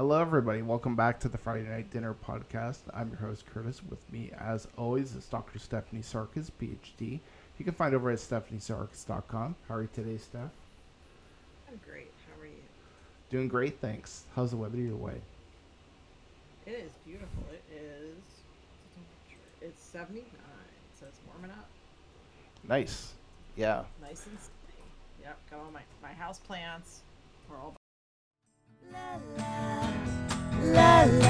Hello, everybody. Welcome back to the Friday Night Dinner podcast. I'm your host, Kurtis. With me, as always, is Dr. Stephanie Sarkis, PhD. You can find over at stephaniesarkis.com. How are you today, Steph? I'm great. How are you? Doing great, thanks. How's the weather your way? It is beautiful. It is. It's 79, so it's warming up. Nice. Yeah. Nice and sunny. Yep. Got all my my house plants. We're all. La la la la.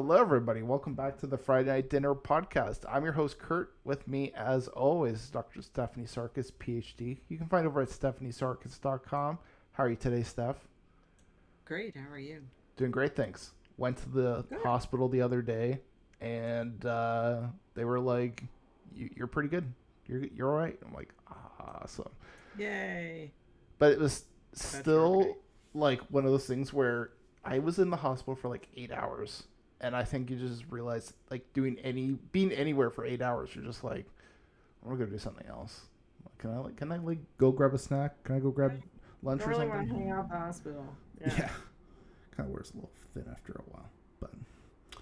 Hello, everybody. Welcome back to the Friday Night Dinner podcast. I'm your host, Kurt. With me, as always, Dr. Stephanie Sarkis, PhD. You can find over at stephaniesarkis.com. How are you today, Steph? Great. How are you? Doing great, thanks. Went to the Good. hospital the other day, and uh, they were like, you, "You're pretty good. You're you're all right." I'm like, "Awesome," Yay. but it was you're still okay. like one of those things where I was in the hospital for like eight hours, and I think you just realize like doing any being anywhere for eight hours, you're just like, "I'm gonna do something else." Can I like can I like go grab a snack? Can I go grab lunch or really something? want to hang out at the hospital. Yeah. Yeah. Kind of wears a little thin after a while, but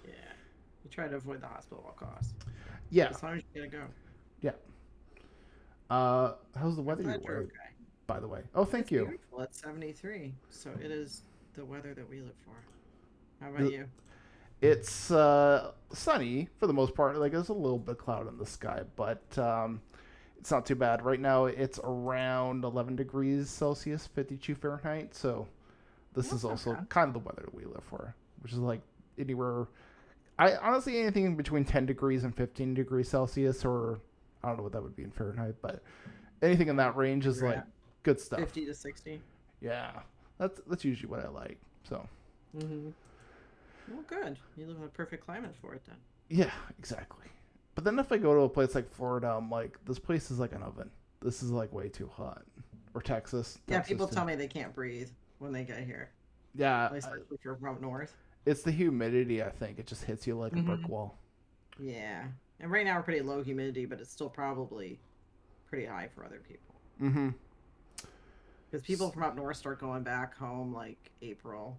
Yeah. You try to avoid the hospital at all costs. yeah. As long as you gotta go. Yeah. Uh, how's the weather you're way, okay. by the way? Oh, thank It's you. Beautiful. It's 73, so it is the weather that we live for. How about The- you? It's uh, sunny for the most part. Like there's a little bit of cloud in the sky, but um, it's not too bad. Right now it's around 11 degrees Celsius, 52 Fahrenheit. So this That's is also bad. kind of the weather we live for, which is like anywhere. I honestly anything between 10 degrees and 15 degrees Celsius, or I don't know what that would be in Fahrenheit, but anything in that range is We're like good stuff. 50 to 60. Yeah, that's that's usually what I like. So. Mm-hmm. Well, good. You live in a perfect climate for it then. Yeah, exactly. But then if I go to a place like Florida, I'm like, this place is like an oven. This is like way too hot. Or Texas. Yeah, Texas people too. tell me they can't breathe when they get here. Yeah, At least I- if you're from up north. it's the humidity. I think it just hits you like a brick Mhm. wall. Yeah. And right now we're pretty low humidity, but it's still probably pretty high for other people. Mm-hmm. Because people from up north start going back home like April.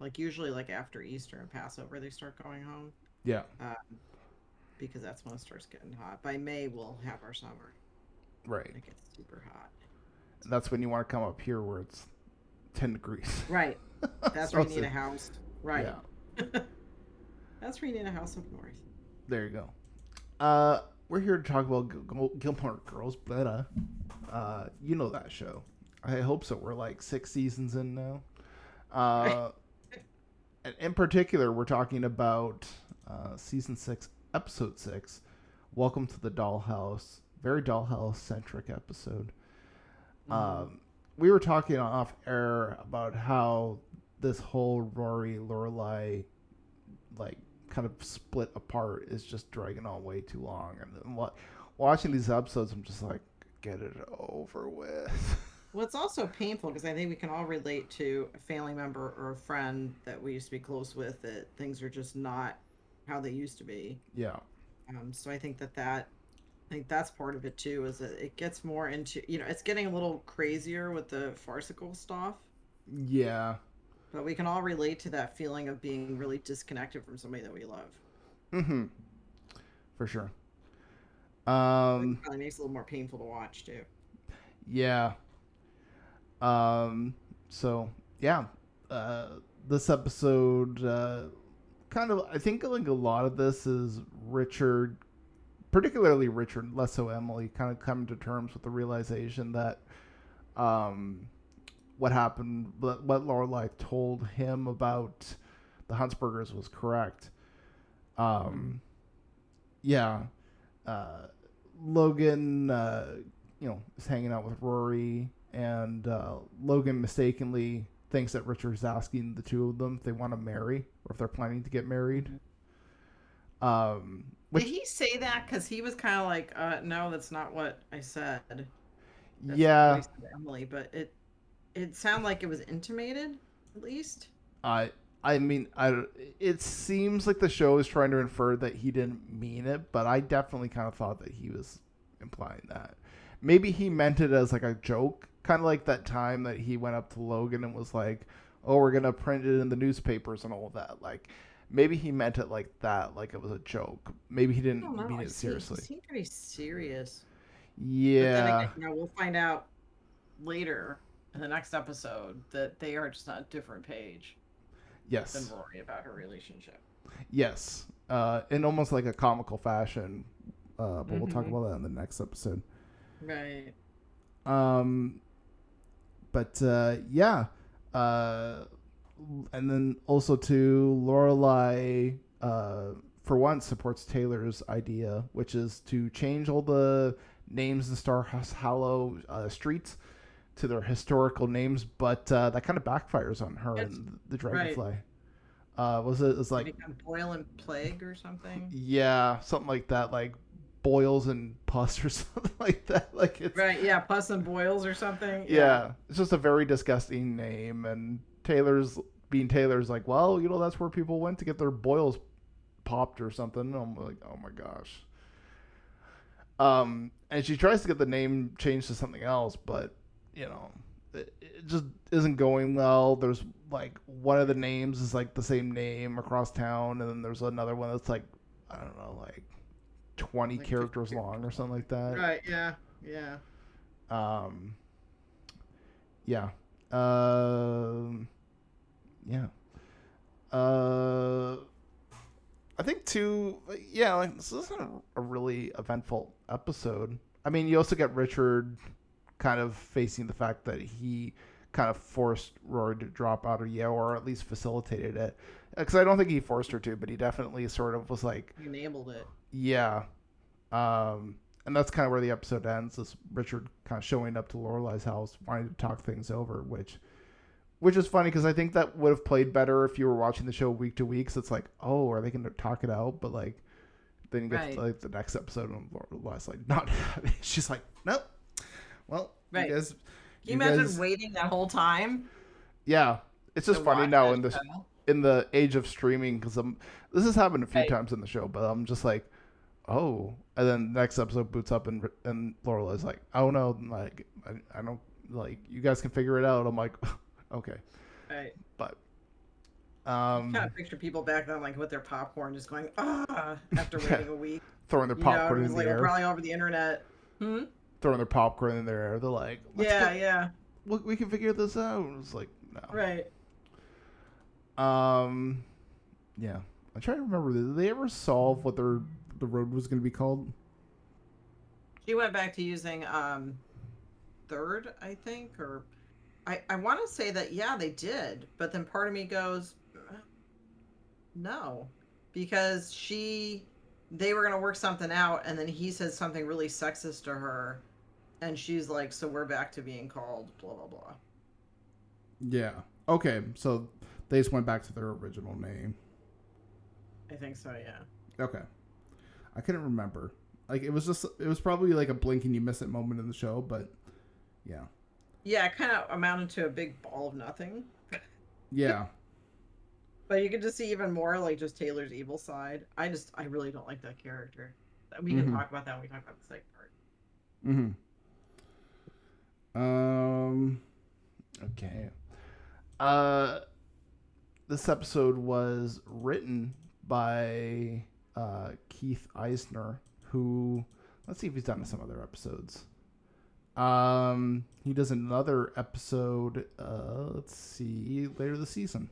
Like usually like after Easter and Passover they start going home. Yeah. Um, because that's when it starts getting hot. By May we'll have our summer. Right. It gets super hot. That's when you want to come up here where it's ten degrees. Right. That's where you need a- house. Right. Yeah. That's where you need a house up north. There you go. Uh, we're here to talk about Gil- Gil- Gilmore Girls, but uh, uh, you know that show. I hope so. We're like six seasons in now. Uh, and in particular, we're talking about uh, season six, episode six. Welcome to the Dollhouse. Very Dollhouse centric episode. Um, we were talking off air about how this whole Rory Lorelai like kind of split apart is just dragging on way too long. And what, watching these episodes, I'm just like, get it over with. It's also painful because I think we can all relate to a family member or a friend that we used to be close with that things are just not how they used to be. yeah, Um, so I think that that, I think that's part of it too. Is that it gets more into you know it's getting a little crazier with the farcical stuff, yeah, but we can all relate to that feeling of being really disconnected from somebody that we love. mm-hmm, for sure. It Um, probably makes it a little more painful to watch too. yeah. Um, so yeah, uh, this episode, uh, kind of, I think like a lot of this is Richard, particularly Richard, less so Emily, kind of coming to terms with the realization that, um, what happened, what what Lorelai told him about the Huntzbergers was correct. Um, yeah, uh, Logan, uh, you know, is hanging out with Rory, and uh, Logan mistakenly thinks that Richard's asking the two of them if they want to marry or if they're planning to get married. Um, Which- Did he say that? Because he was kind of like, uh, "No, that's not what I said." That's yeah, I said Emily, but it it sounded like it was intimated, at least. I I mean I it seems like the show is trying to infer that he didn't mean it, but I definitely kind of thought that he was implying that. Maybe he meant it as like a joke, kind of like that time that he went up to Logan and was like, "Oh, we're gonna print it in the newspapers and all that." Like, maybe he meant it like that, like it was a joke. Maybe he didn't mean it seriously. seemed pretty serious. But then Yeah. again, you know, we'll find out later in the next episode that they are just on a different page Yes. than Rory about her relationship. Yes, uh, in almost like a comical fashion. Uh, but we'll talk Mhm. about that in the next episode. Right. Um, but uh, yeah, uh, and then also to Lorelai, uh, for once supports Taylor's idea, which is to change all the names in Star Hollow uh, streets to their historical names, but uh, that kind of backfires on her That's- and the Dragonfly. Uh, was it? It's like Like boil and plague or something. yeah, something like that, like boils and pus or something like that. Like it's Right. Yeah. Pus and boils or something. yeah, it's just a very disgusting name. And Taylor's being Taylor's like, well, you know, that's where people went to get their boils popped or something. And I'm like, oh my gosh. Um, and she tries to get the name changed to something else, but you know, it, it just isn't going well. There's like one of the names is like the same name across town, and then there's another one that's like I don't know, like twenty Like 50 characters long or something like that. Right. Yeah. Yeah. Um, yeah. Um, yeah. Uh, I think too. Yeah, like this isn't a, a really eventful episode. I mean, you also get Richard kind of facing the fact that he kind of forced Rory to drop out of Yale, or at least facilitated it. Because I don't think he forced her to, but he definitely sort of was like, enabled it. Yeah. Um, and that's kind of where the episode ends. Is Richard kind of showing up to Lorelai's house, wanting to talk things over, which, which is funny because I think that would have played better if you were watching the show week to week. So it's like, oh, are they going to talk it out? But like, then you get Right. to like the next episode and Lorelai's like, not. She's like, nope. Well, Right. you guys, Can you, you imagine guys- waiting that whole time? yeah. It's just funny now in this in the age of streaming because I'm this has happened a few Right. times in the show, but I'm just like, oh, and then next episode boots up and and Lorelai's like, oh no, like I, I don't like you guys can figure it out. I'm like, okay, Right. but um, kind of picture people back then, like with their popcorn, just going ah after Yeah. waiting a week. throwing their You know, popcorn it was in like the air, probably over the internet. Hmm? throwing their popcorn in their air. They're like, Let's Yeah, get- yeah, we, we can figure this out. It's like no, right. um, yeah. I'm trying to remember. Did they ever solve what their the road was going to be called? She went back to using um third, I think, or I I want to say that yeah they did, but then part of me goes "Uh, no, because she they were gonna work something out, and then he said something really sexist to her, and she's like, so we're back to being called blah blah blah. Yeah. Okay. So they just went back to their original name. I think so, yeah. Okay. I couldn't remember. Like it was just it was probably like a blink and you miss it moment in the show, but yeah. Yeah, it kind of amounted to a big ball of nothing. Yeah. But you could just see even more like just Taylor's evil side. I just I really don't like that character. We can Mhm. talk about that when we talk about the second part. Mm Mhm. Um okay. Uh this episode was written by uh Keith Eisner who let's see if he's done some other episodes. Um he does another episode uh let's see later this season.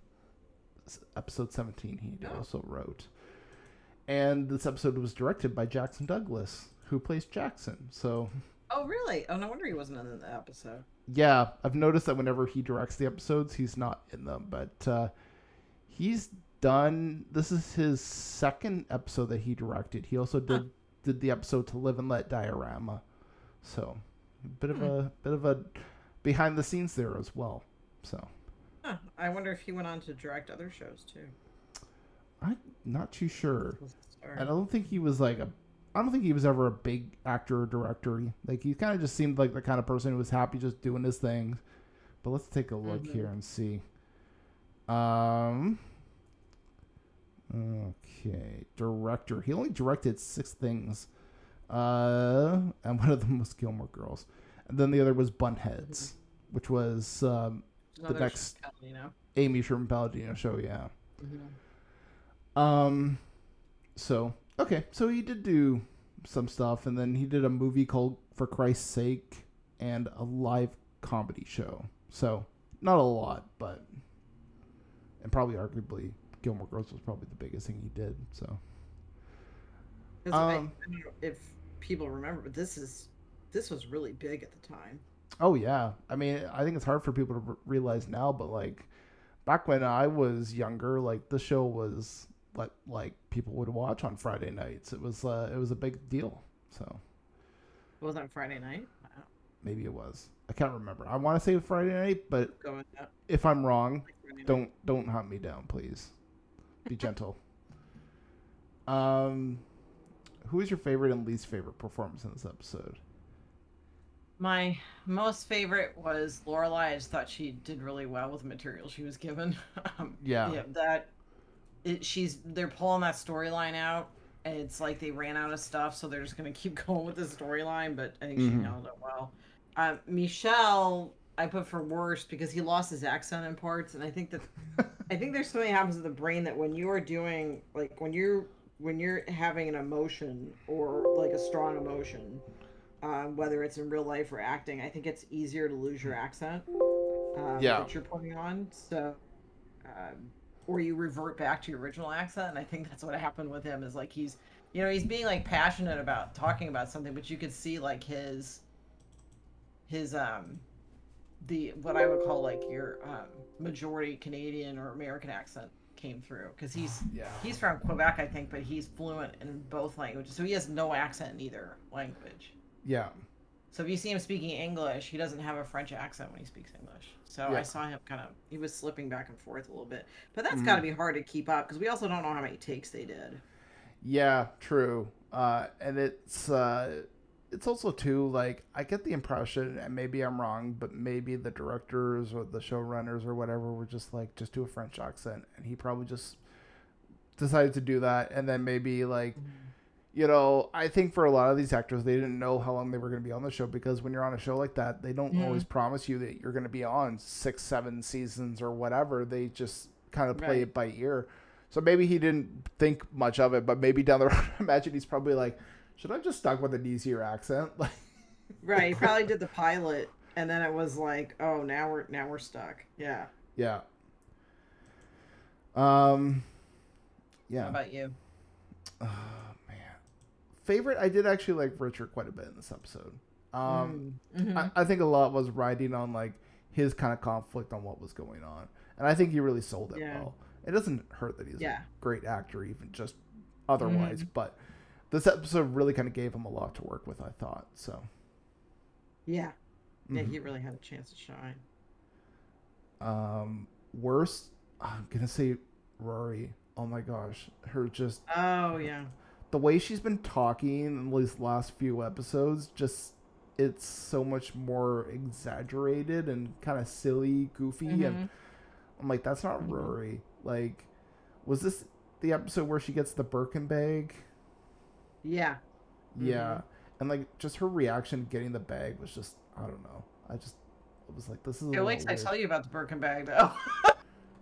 Episode 17 he Oh. also wrote. And this episode was directed by Jackson Douglas, who plays Jackson. So Oh really? Oh no wonder he wasn't in the episode. yeah, I've noticed that whenever he directs the episodes, he's not in them. But uh, he's done. This is his second episode that he directed. He also did did the episode to Live and Let Diorama. So, a bit of a bit of a behind the scenes there as well. So, Huh. I wonder if he went on to direct other shows too. I'm not too sure. Sorry. I don't think he was like a. I don't think he was ever a big actor or director. Like he kind of just seemed like the kind of person who was happy just doing his thing. But let's take a look Mhm. here and see. Um. Okay, director. He only directed six things. Uh, and one of them was Gilmore Girls, and then the other was Bunheads, which was um, Another next-. Amy Sherman Palladino show. Yeah. Mhm. Um, so okay, so he did do some stuff, and then he did a movie called For Christ's Sake and a live comedy show. So not a lot, but and probably arguably Gilmore Girls was probably the biggest thing he did. So I- Um, I don't know if people remember, but this is this was really big at the time. oh yeah, I mean I think it's hard for people to r- realize now, but like back when I was younger, like the show was what like people would watch on Friday nights. It was uh, it was a big deal. So. It wasn't on Friday night. Wow. Maybe it was. I can't remember. I want to say Friday night, but if I'm wrong, like Friday night. don't don't hunt me down, please. Be gentle. Um, who is your favorite and least favorite performance in this episode? My most favorite was Lorelai. I just thought she did really well with the material she was given. um, Yeah. that it, she's they're pulling that storyline out, and it's like they ran out of stuff, so they're just gonna keep going with the storyline. But I think she Mhm. nailed it well. Um, Michel, I put for worst because he lost his accent in parts, and I think that I think there's something happens to the brain that when you are doing like when you're when you're having an emotion or like a strong emotion, um, whether it's in real life or acting, I think it's easier to lose your accent um, Yeah. that you're putting on. So, um, or you revert back to your original accent, and I think that's what happened with him. Is like he's, you know, he's being like passionate about talking about something, but you could see like his, his um, the what I would call like your um, majority Canadian or American accent came through because he's Yeah. he's from Quebec, I think, but he's fluent in both languages, so he has no accent in either language. Yeah. So if you see him speaking English, he doesn't have a French accent when he speaks English. So Yeah. I saw him kind of he was slipping back and forth a little bit, but that's got to be hard to keep up because we also don't know how many takes they did. Yeah, true. Uh, and it's uh, it's also too like I get the impression, and maybe I'm wrong, but maybe the directors or the showrunners or whatever were just like just do a French accent, and he probably just decided to do that, and then maybe like you know, I think for a lot of these actors, they didn't know how long they were going to be on the show because when you're on a show like that, they don't Mhm. always promise you that you're going to be on six, seven seasons or whatever. They just kind of play Right. it by ear. So maybe he didn't think much of it, but maybe down the road, imagine he's probably like, should I just stuck with an easier accent? Like, Right, he probably did the pilot, and then it was like, oh, now we're now we're stuck. Yeah. yeah. Um, How yeah. about you? Oh, man. Favorite, I did actually like Richard quite a bit in this episode. Um, Mm, mhm. I, I think a lot was riding on like his kind of conflict on what was going on, and I think he really sold it Yeah. well. It doesn't hurt that he's Yeah. a great actor, even just otherwise, but this episode really kind of gave him a lot to work with. I thought so. yeah. Yeah, Mhm. he really had a chance to shine. Um, worst, I'm gonna say Rory. Oh my gosh, her just Oh yeah. the way she's been talking in these last few episodes, just it's so much more exaggerated and kind of silly, goofy, and Mhm. I'm like, that's not Mhm. Rory. Like, was this the episode where she gets the Birkin bag? Yeah. Yeah, and like just her reaction getting the bag was just I don't know. I just it was like this is. A Okay, wait till I tell you about the Birkin bag though.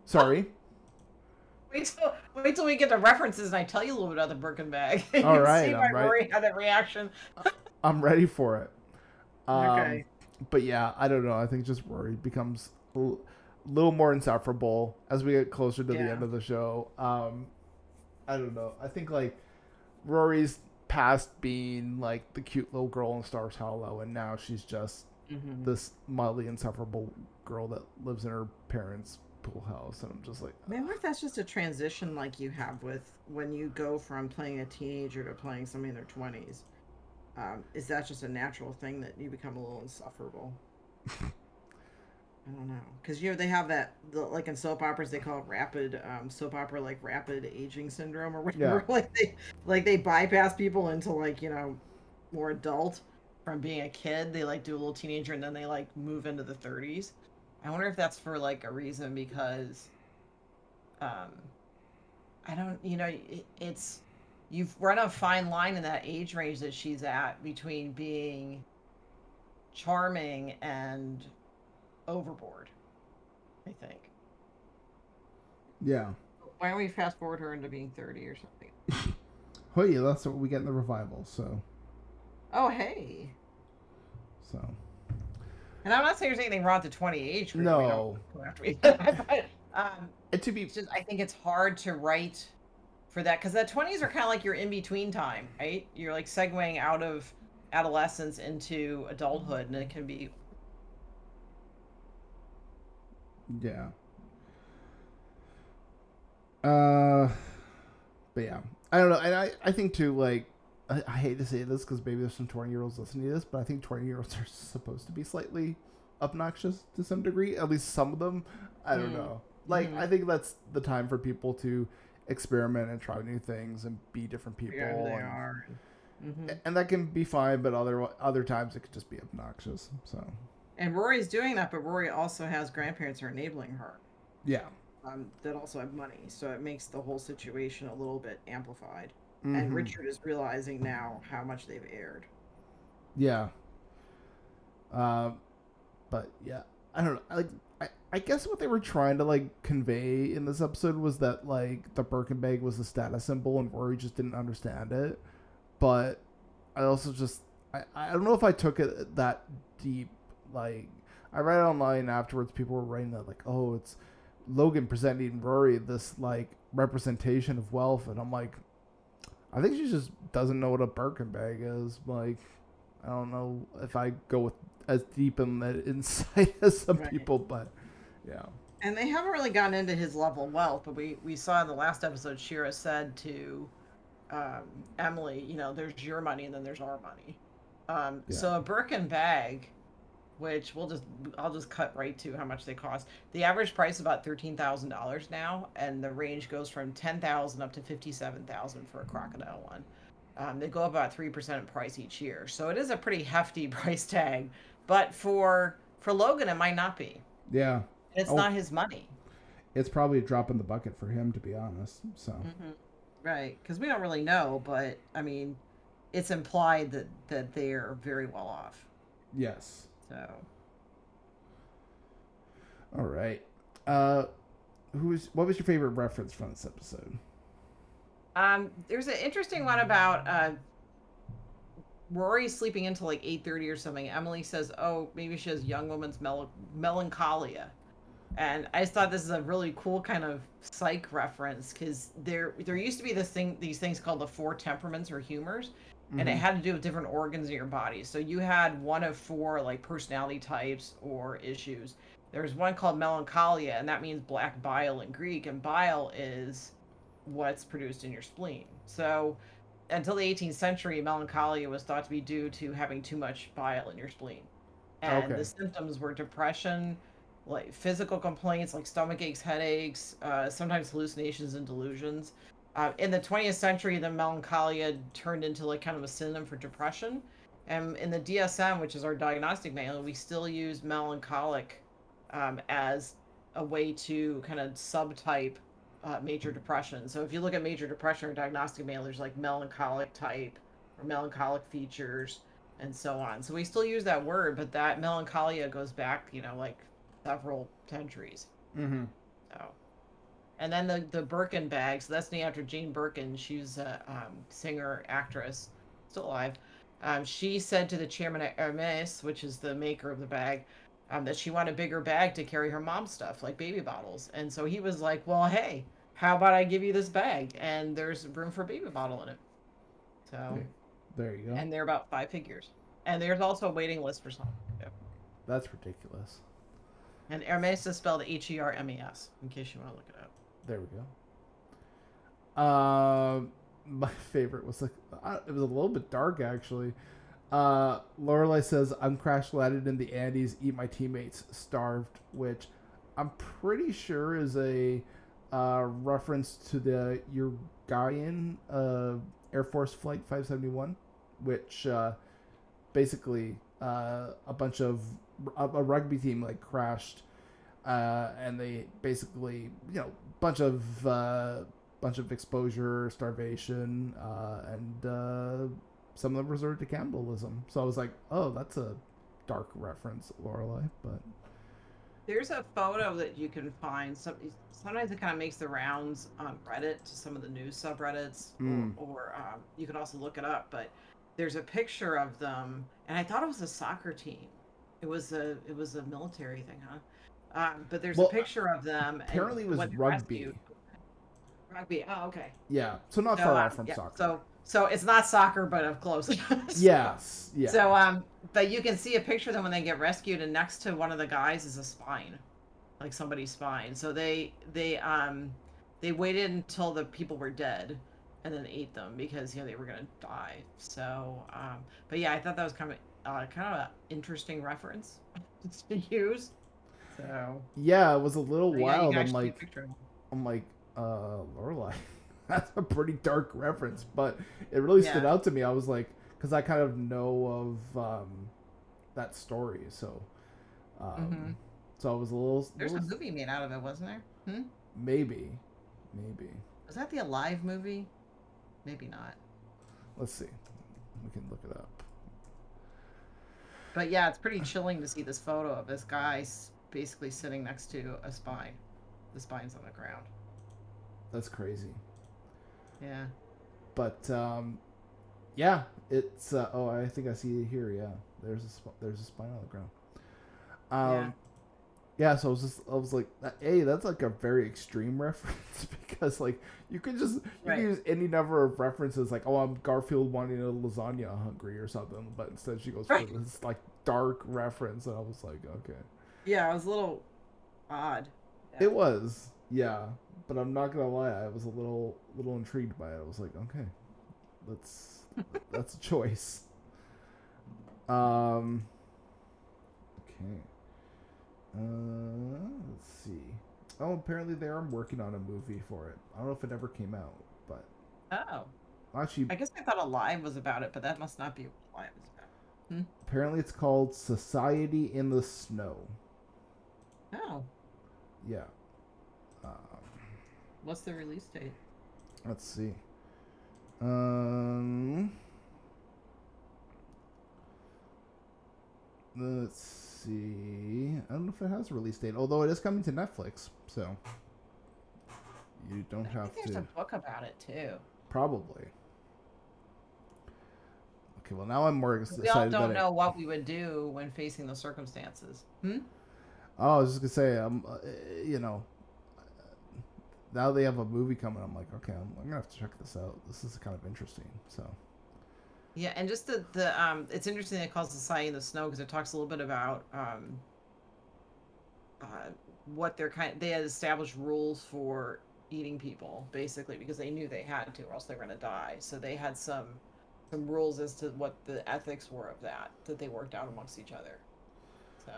Sorry. Wait till wait till we get to references and I tell you a little bit about the Birkin bag. You All can right, see I'm why right. Rory had that reaction. I'm ready for it. Um, Okay. But yeah, I don't know. I think just Rory becomes a little more insufferable as we get closer to the end of the show. Um, I don't know. I think like Rory's past being like the cute little girl in Stars Hollow, and now she's just Mhm. this mildly insufferable girl that lives in her parents' pool house, and I'm just like, wonder if that's just a transition like you have with when you go from playing a teenager to playing somebody in their twenties. Um, is that just a natural thing that you become a little insufferable? I don't know because you know they have that the, like in soap operas they call it rapid um, soap opera like rapid aging syndrome or whatever. Yeah. like they like they bypass people into like you know more adult from being a kid. They like do a little teenager and then they like move into the 30s. I wonder if that's for like a reason because um I don't you know it, it's you've run a fine line in that age range that she's at between being charming and overboard. I think. Yeah. Why don't we fast forward her into being 30 or something? Oh yeah, that's what we get in the revival. So, Oh, hey. so And I'm not saying there's anything wrong with the 20 age group. we No. don't go after me. but, um, to be just, I think it's hard to write for that because the 20s are kind of like your in between time, right? You're like segueing out of adolescence into adulthood, and it can be Yeah. Uh, but yeah, I don't know, and I I think too like I, I hate to say this because maybe there's some twenty year olds listening to this, but I think twenty year olds are supposed to be slightly obnoxious to some degree. At least some of them. I don't Mm. know. Like Mhm. I think that's the time for people to experiment and try new things and be different people. who they and, are. hmm and that can be fine, but other other times it could just be obnoxious. So And Rory's doing that, but Rory also has grandparents who are enabling her. yeah. Um, that also have money, so it makes the whole situation a little bit amplified. And Mhm. Richard is realizing now how much they've erred. Yeah. Um, but yeah, I don't know. I, Like, I, I guess what they were trying to like convey in this episode was that like the Birkin bag was a status symbol, and Rory just didn't understand it. But I also just I, I don't know if I took it that deep. Like I read online afterwards, people were writing that like, oh, it's Logan presenting Rory this like representation of wealth, and I'm like, I think she just doesn't know what a Birkin bag is. Like, I don't know if I go with as deep in the insight as some Right. people, but yeah, And they haven't really gotten into his level of wealth, but we, we saw in the last episode, Shira said to um, Emily, you know, there's your money and then there's our money. Um, Yeah. So a Birkin bag, which we'll just, I'll just cut right to how much they cost. The average price is about $13,000 now, and the range goes from 10000 up to 57000 for a crocodile one. Um, they go up about 3% in price each year. So it is a pretty hefty price tag, but for for Logan, it might not be. yeah, It's Oh. not his money. it's probably a drop in the bucket for him to be honest. So hmm Right, because we don't really know, but I mean, it's implied that that they're very well off. yes, So all right. Uh, who's what was your favorite reference from this episode? Um, there's an interesting one about uh, Rory sleeping until like eight thirty or something. Emily says, "Oh, maybe she has young woman's mel- melancholia," and I just thought this is a really cool kind of psych reference because there there used to be this thing these things called the four temperaments or humors, and it Mhm. had to do with different organs in your body. So you had one of four like personality types or issues. There's one called melancholia, and that means black bile in Greek, and bile is what's produced in your spleen. So until the 18th century, melancholia was thought to be due to having too much bile in your spleen. And Okay. the symptoms were depression, like physical complaints like stomach aches, headaches, uh, sometimes hallucinations and delusions. Uh, in the 20th century, the melancholia turned into like kind of a synonym for depression. And in the DSM, which is our diagnostic manual, we still use melancholic um, as a way to kind of subtype uh, major depression. So if you look at major depression or diagnostic manual, there's like melancholic type or melancholic features and so on. So we still use that word, but that melancholia goes back, you know, like several centuries. Mm-hmm. So, and then the the Birkin bag. So that's named after Jane Birkin. She's a um, singer, actress, still alive. Um, she said to the chairman at Hermes, which is the maker of the bag, um, that she wanted a bigger bag to carry her mom's stuff, like baby bottles. And so he was like, "Well, hey, how about I give you this bag? And there's room for a baby bottle in it." So, There you go. and they're about five figures. And there's also a waiting list for some. Yep. That's ridiculous. And Hermes is spelled H E R M E S, in case you want to look it up. There we go. Um, my favorite was like uh, it was a little bit dark actually. Uh, Lorelai says, "I'm crash landed in the Andes. Eat my teammates. Starved." Which I'm pretty sure is a uh, reference to the Uruguayan uh, Air Force Flight 571, which uh, basically uh, a bunch of a, a rugby team like crashed, uh, and they basically you know bunch of uh, bunch of exposure, starvation, uh, and uh, some of them resorted to cannibalism. So I was like, oh, that's a dark reference, Lorelai. But There's a photo that you can find. Some, sometimes it kind of makes the rounds on Reddit to some of the news subreddits, Mm. or, or um, you can also look it up. But there's a picture of them, and I thought it was a soccer team. It was a it was a military thing, huh? Um, but there's Well, a picture of them. and apparently it was rugby. rescued- Rugby. Oh, okay. yeah, so not So, far uh, off from yeah, soccer. So so it's not soccer, but of close. So- yes, yeah. So um, but you can see a picture of them when they get rescued, and next to one of the guys is a spine, like somebody's spine. So they they um they waited until the people were dead, and then ate them because you know they were gonna die. So um, but yeah, I thought that was kind of uh, kind of an interesting reference to use. So yeah, it was a little yeah, you wild. can I'm actually see a like, picture of them. I'm like, uh, Lorelai. That's a pretty dark reference, but it really stood out to me. I was like, because I kind of know of um, that story, so um, Mhm. so I was a little, There's a movie made out of it, wasn't there? Hmm? maybe, maybe. Was that the Alive movie? Maybe not. Let's see. We can look it up. But yeah, it's pretty chilling to see this photo of this guy basically sitting next to a spine. The spine's on the ground. That's crazy. Yeah. But um, yeah, it's uh, oh, I think I see it here. Yeah, there's a sp- there's a spine on the ground. Um, yeah. So I was just I was like, hey, that's like a very extreme reference because like you could just you Right. can use any number of references like oh I'm Garfield wanting a lasagna hungry or something, but instead she goes Right. for this like dark reference, and I was like, okay, Yeah, it was a little odd. Yeah. it was yeah, but I'm not gonna lie, I was a little little intrigued by it. I was like, okay, that's that's a choice. Um. Okay. Uh, let's see. Oh, apparently they are working on a movie for it. I don't know if it ever came out, but Oh. actually, I guess I thought Alive was about it, but that must not be what Alive is about. apparently it's called Society in the Snow. Oh. Yeah. Um, What's the release date? let's see. Um. Let's see. I don't know if it has a release date, although it is coming to Netflix, so you don't I have think there's to. a book about it too. Probably. Okay, well now I'm more excited. We all don't that it- know what we would do when facing the circumstances. Hmm? Oh, I was just gonna say, um, uh, you know, now they have a movie coming. I'm like, okay, I'm, I'm gonna have to check this out. This is kind of interesting. So, Yeah, and just the the um, it's interesting that it calls Society in the Snow because it talks a little bit about um, uh, what they're kind. They had established rules for eating people basically because they knew they had to, or else they were gonna die. So they had some some rules as to what the ethics were of that that they worked out amongst each other. So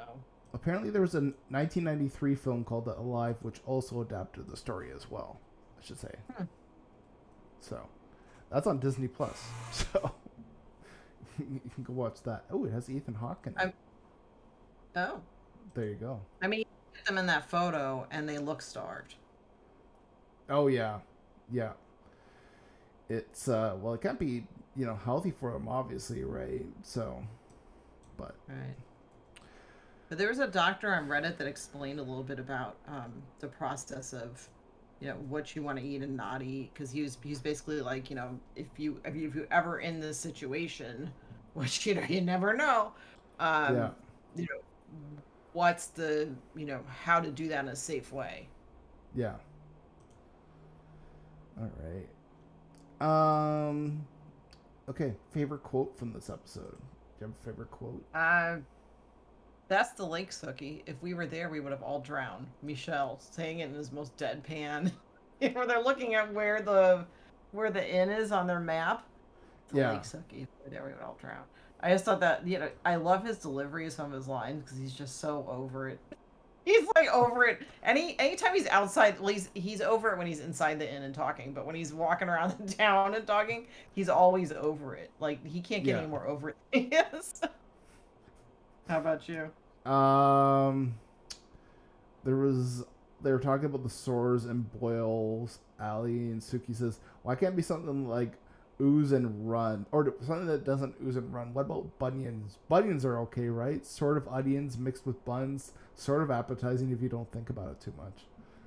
apparently, there was a 1993 film called The Alive, which also adapted the story as well. I should say. Hmm. So, that's on Disney Plus. So. you can go watch that. Oh, it has Ethan Hawke in it. I'm- oh, There you go. I mean, you them in that photo and they look starved. Oh yeah, yeah. It's uh well, it can't be you know healthy for them, obviously, right? So, but Right. But there was a doctor on Reddit that explained a little bit about um, the process of, you know, what you want to eat and not eat. Because he was he was basically like, you know, if you if you if you ever in this situation, which you know you never know, um, yeah, you know, what's the you know how to do that in a safe way. yeah. All right. Um. Okay, favorite quote from this episode. Do you have a favorite quote? Uh, that's the lake Sookie. If we were there, we would have all drowned. Michel saying it in his most deadpan, where they're looking at where the where the inn is on their map. to Yeah. Lake Sucky, there we would all drown. I just thought that you know I love his delivery of some of his lines because he's just so over it. He's like over it. Any anytime he's outside, he's he's over it when he's inside the inn and talking. But when he's walking around the town and talking, he's always over it. Like he can't get Yeah. any more over it is. How about you? Um, there was they were talking about the sores and boils. Ali and Sookie says, "Why can't it be something like ooze and run, or something that doesn't ooze and run? What about bunions? Bunions are okay, right? Sort of onions mixed with buns, sort of appetizing if you don't think about it too much.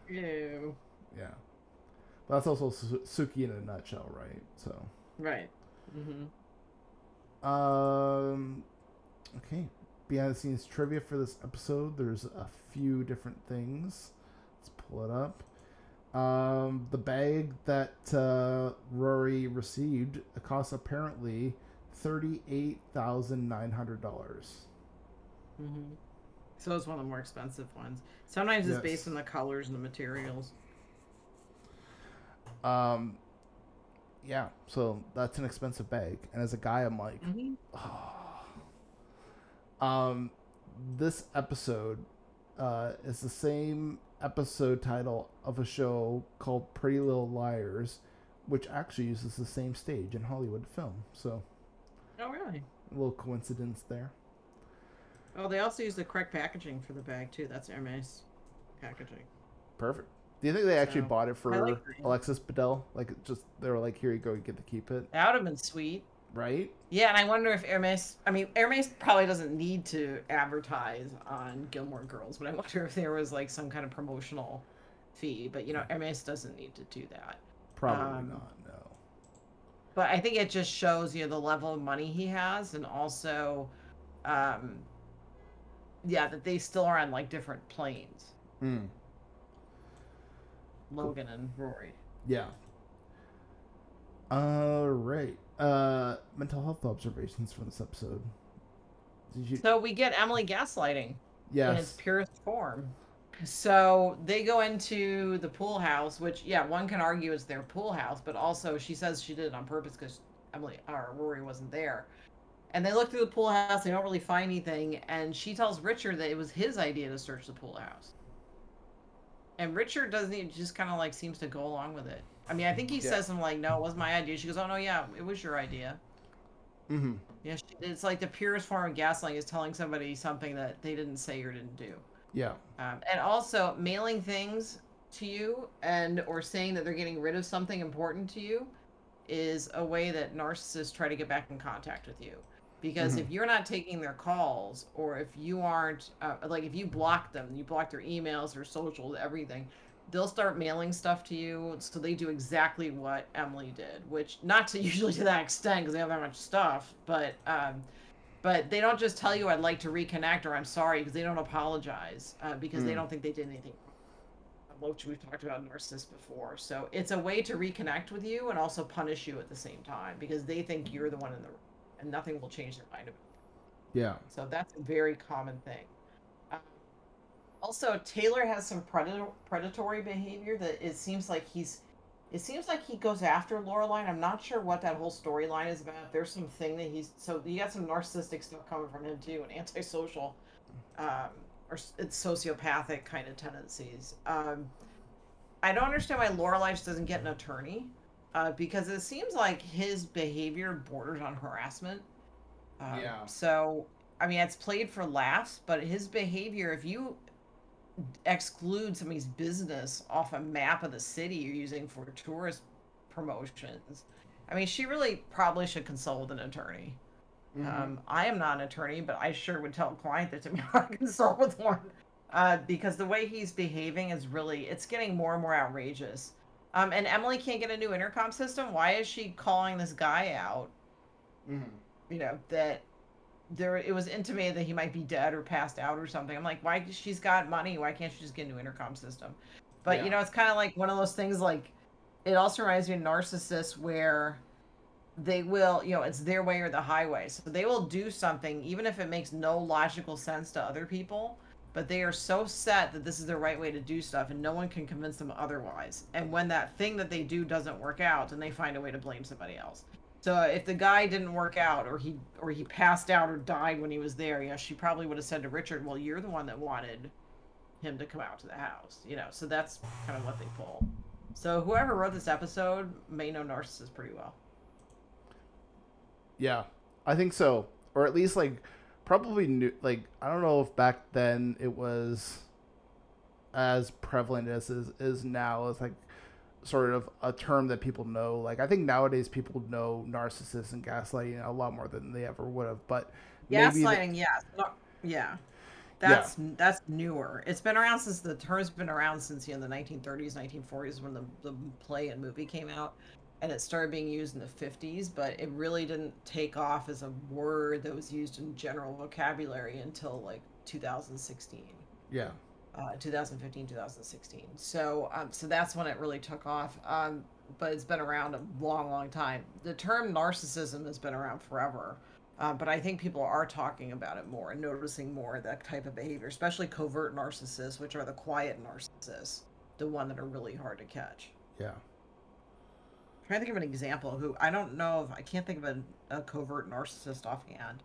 Ew. Yeah, but that's also Su- Sookie in a nutshell, right? So, Right. Mm-hmm. um, okay, behind the scenes trivia for this episode. There's a few different things. Let's pull it up. Um, the bag that uh, Rory received cost apparently thirty-eight thousand nine hundred dollars. Mm-hmm. So it's one of the more expensive ones. Sometimes it's Yes. based on the colors and the materials. Um, yeah, so that's an expensive bag, and as a guy, I'm like, Mm-hmm. Um, this episode uh, is the same episode title of a show called Pretty Little Liars, which actually uses the same stage in Hollywood film. So Oh, really? a little coincidence there. Oh, they also use the correct packaging for the bag too. That's Hermes packaging. Perfect. Do you think they actually So, bought it for like. Alexis Bledel? Like, just they were like, "Here you go, you get to keep it," That would have been sweet. Right? Yeah, and I wonder if Hermes. I mean, Hermes probably doesn't need to advertise on Gilmore Girls, but I wonder if there was like some kind of promotional fee. But you know, Hermes doesn't need to do that. Probably Um, not. No. but I think it just shows you know, the level of money he has, and also, um, yeah, that they still are on like different planes. Hmm. Logan and Rory. Yeah. All right. Uh, mental health observations from this episode. You? So we get Emily gaslighting in its purest form. So they go into the pool house, which yeah, one can argue is their pool house, but also she says she did it on purpose because Emily or Rory wasn't there. And they look through the pool house, they don't really find anything, and she tells Richard that it was his idea to search the pool house. And Richard doesn't he just kind of like seems to go along with it. I mean, I think he Yeah. says something like, "No, it wasn't my idea." She goes, "Oh no, yeah, it was your idea." Mm-hmm. Yeah, she, it's like the purest form of gaslighting is telling somebody something that they didn't say or didn't do. Yeah. Um, and also mailing things to you and or saying that they're getting rid of something important to you is a way that narcissists try to get back in contact with you. Because Mhm. if you're not taking their calls or if you aren't uh, like if you block them, you block their emails, their socials, everything, they'll start mailing stuff to you. So they do exactly what Emily did, which not to usually to that extent because they have that much stuff, but um, but they don't just tell you I'd like to reconnect or I'm sorry because they don't apologize uh, because they Mm. don't think they did anything. Which we've talked about narcissists before. So it's a way to reconnect with you and also punish you at the same time because they think you're the one in the and nothing will change their mind about it. Yeah. So that's a very common thing. Also, Taylor has some predator predatory behavior that it seems like he's. It seems like he goes after Lorelai. I'm not sure what that whole storyline is about. There's some thing that he's so you got some narcissistic stuff coming from him too, and antisocial, um, or it's sociopathic kind of tendencies. Um, I don't understand why Lorelai just doesn't get an attorney, uh, because it seems like his behavior borders on harassment. Um, Yeah. So, I mean, it's played for laughs, but his behavior, if you exclude somebody's business off a map of the city you're using for tourist promotions, I mean, she really probably should consult with an attorney. Mm-hmm. Um, I am not an attorney, but I sure would tell a client that to me I consult with one. Uh, because the way he's behaving is really, it's getting more and more outrageous. Um, and Emily can't get a new intercom system. Why is she calling this guy out? Mm-hmm. You know, that there, it was intimated that he might be dead or passed out or something. I'm like, why? She's got money. Why can't she just get a new intercom system? But, Yeah. you know, it's kind of like one of those things like, it also reminds me of narcissists where they will, you know, it's their way or the highway. So they will do something even if it makes no logical sense to other people, but they are so set that this is the right way to do stuff and no one can convince them otherwise. And when that thing that they do doesn't work out, then they find a way to blame somebody else. So if the guy didn't work out, or he or he passed out or died when he was there, yeah, she probably would have said to Richard, "Well, you're the one that wanted him to come out to the house," you know. So that's kind of what they pull. So whoever wrote this episode may know narcissists pretty well. Yeah, I think so, or at least like probably new. Like I don't know if back then it was as prevalent as is, is now. It's like sort of a term that people know. Like I think nowadays people know narcissists and gaslighting a lot more than they ever would have. But Gaslighting, yes, no, yeah. That's that's newer. It's been around since the term's been around since you know the 1930s, 1940s when the, the play and movie came out, and it started being used in the 50s. But it really didn't take off as a word that was used in general vocabulary until like 2016, yeah, uh, 2015, 2016. So um, so that's when it really took off. Um, but it's been around a long, long time. The term narcissism has been around forever. Uh, but I think people are talking about it more and noticing more that type of behavior, especially covert narcissists, which are the quiet narcissists, the one that are really hard to catch. yeah. I'm trying to think of an example who I don't know if I can't think of a, a covert narcissist offhand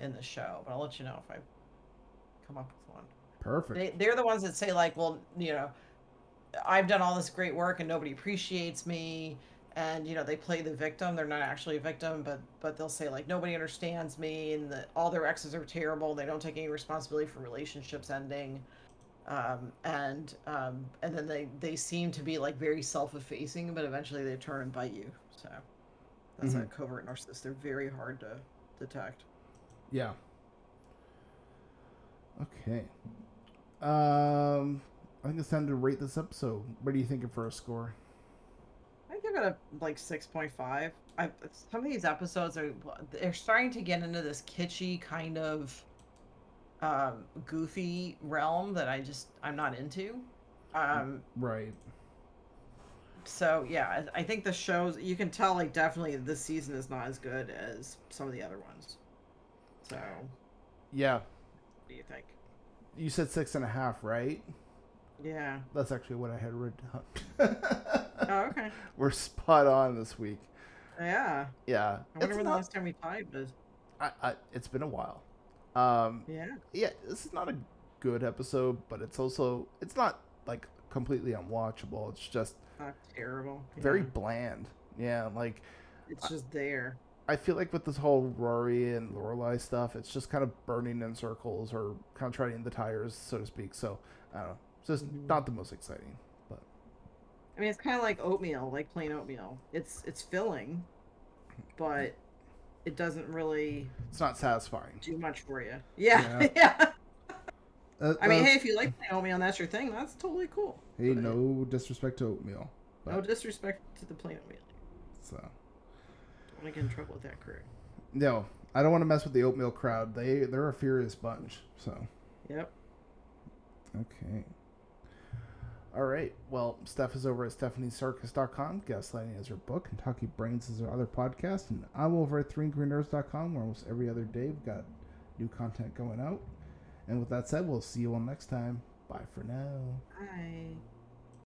in the show, but I'll let you know if I come up with one. Perfect. They, they're the ones that say like, well, you know, I've done all this great work and nobody appreciates me. And you know, they play the victim. They're not actually a victim, but but they'll say like nobody understands me, and that all their exes are terrible. They don't take any responsibility for relationships ending, um, and um, and then they they seem to be like very self-effacing, but eventually they turn and bite you. So that's a covert narcissist. They're very hard to detect. Yeah. Okay. Um, I think it's time to rate this episode. What are you thinking for a score? I give it a like six point five. I some of these episodes are they're starting to get into this kitschy kind of um goofy realm that I just I'm not into. Um Right. so yeah, I, think the shows you can tell like definitely this season is not as good as some of the other ones. So Yeah. what do you think? You said six and a half, right? Yeah. That's actually what I had written down. Oh, okay. We're spot on this week. Yeah. Yeah. I wonder It's when the last time we tied was. I, I, it's been a while. Um, Yeah. yeah, this is not a good episode, but it's also it's not like completely unwatchable. It's just Not terrible. very Yeah. bland. Yeah, like It's just there. I feel like with this whole Rory and Lorelai stuff, it's just kind of burning in circles or kind of treading the tires, so to speak. So I don't know. It's just Mhm. not the most exciting. But I mean, it's kind of like oatmeal, like plain oatmeal. It's it's filling, but it doesn't really it's not satisfying. do much for you. Yeah, yeah. Uh, I mean, uh, hey, if you like plain oatmeal and that's your thing, that's totally cool. hey, but- no disrespect to oatmeal. No disrespect to the plain oatmeal. so Want to get in trouble with that crew. no, I don't want to mess with the oatmeal crowd. They they're a furious bunch. So Yep. okay. All right. Well, Steph is over at stephaniesarkis.com. Gaslighting is her book, and Talking Brains is her other podcast. And I'm over at threeangrynerds.com, where almost every other day we've got new content going out. And with that said, we'll see you all next time. Bye for now. Bye.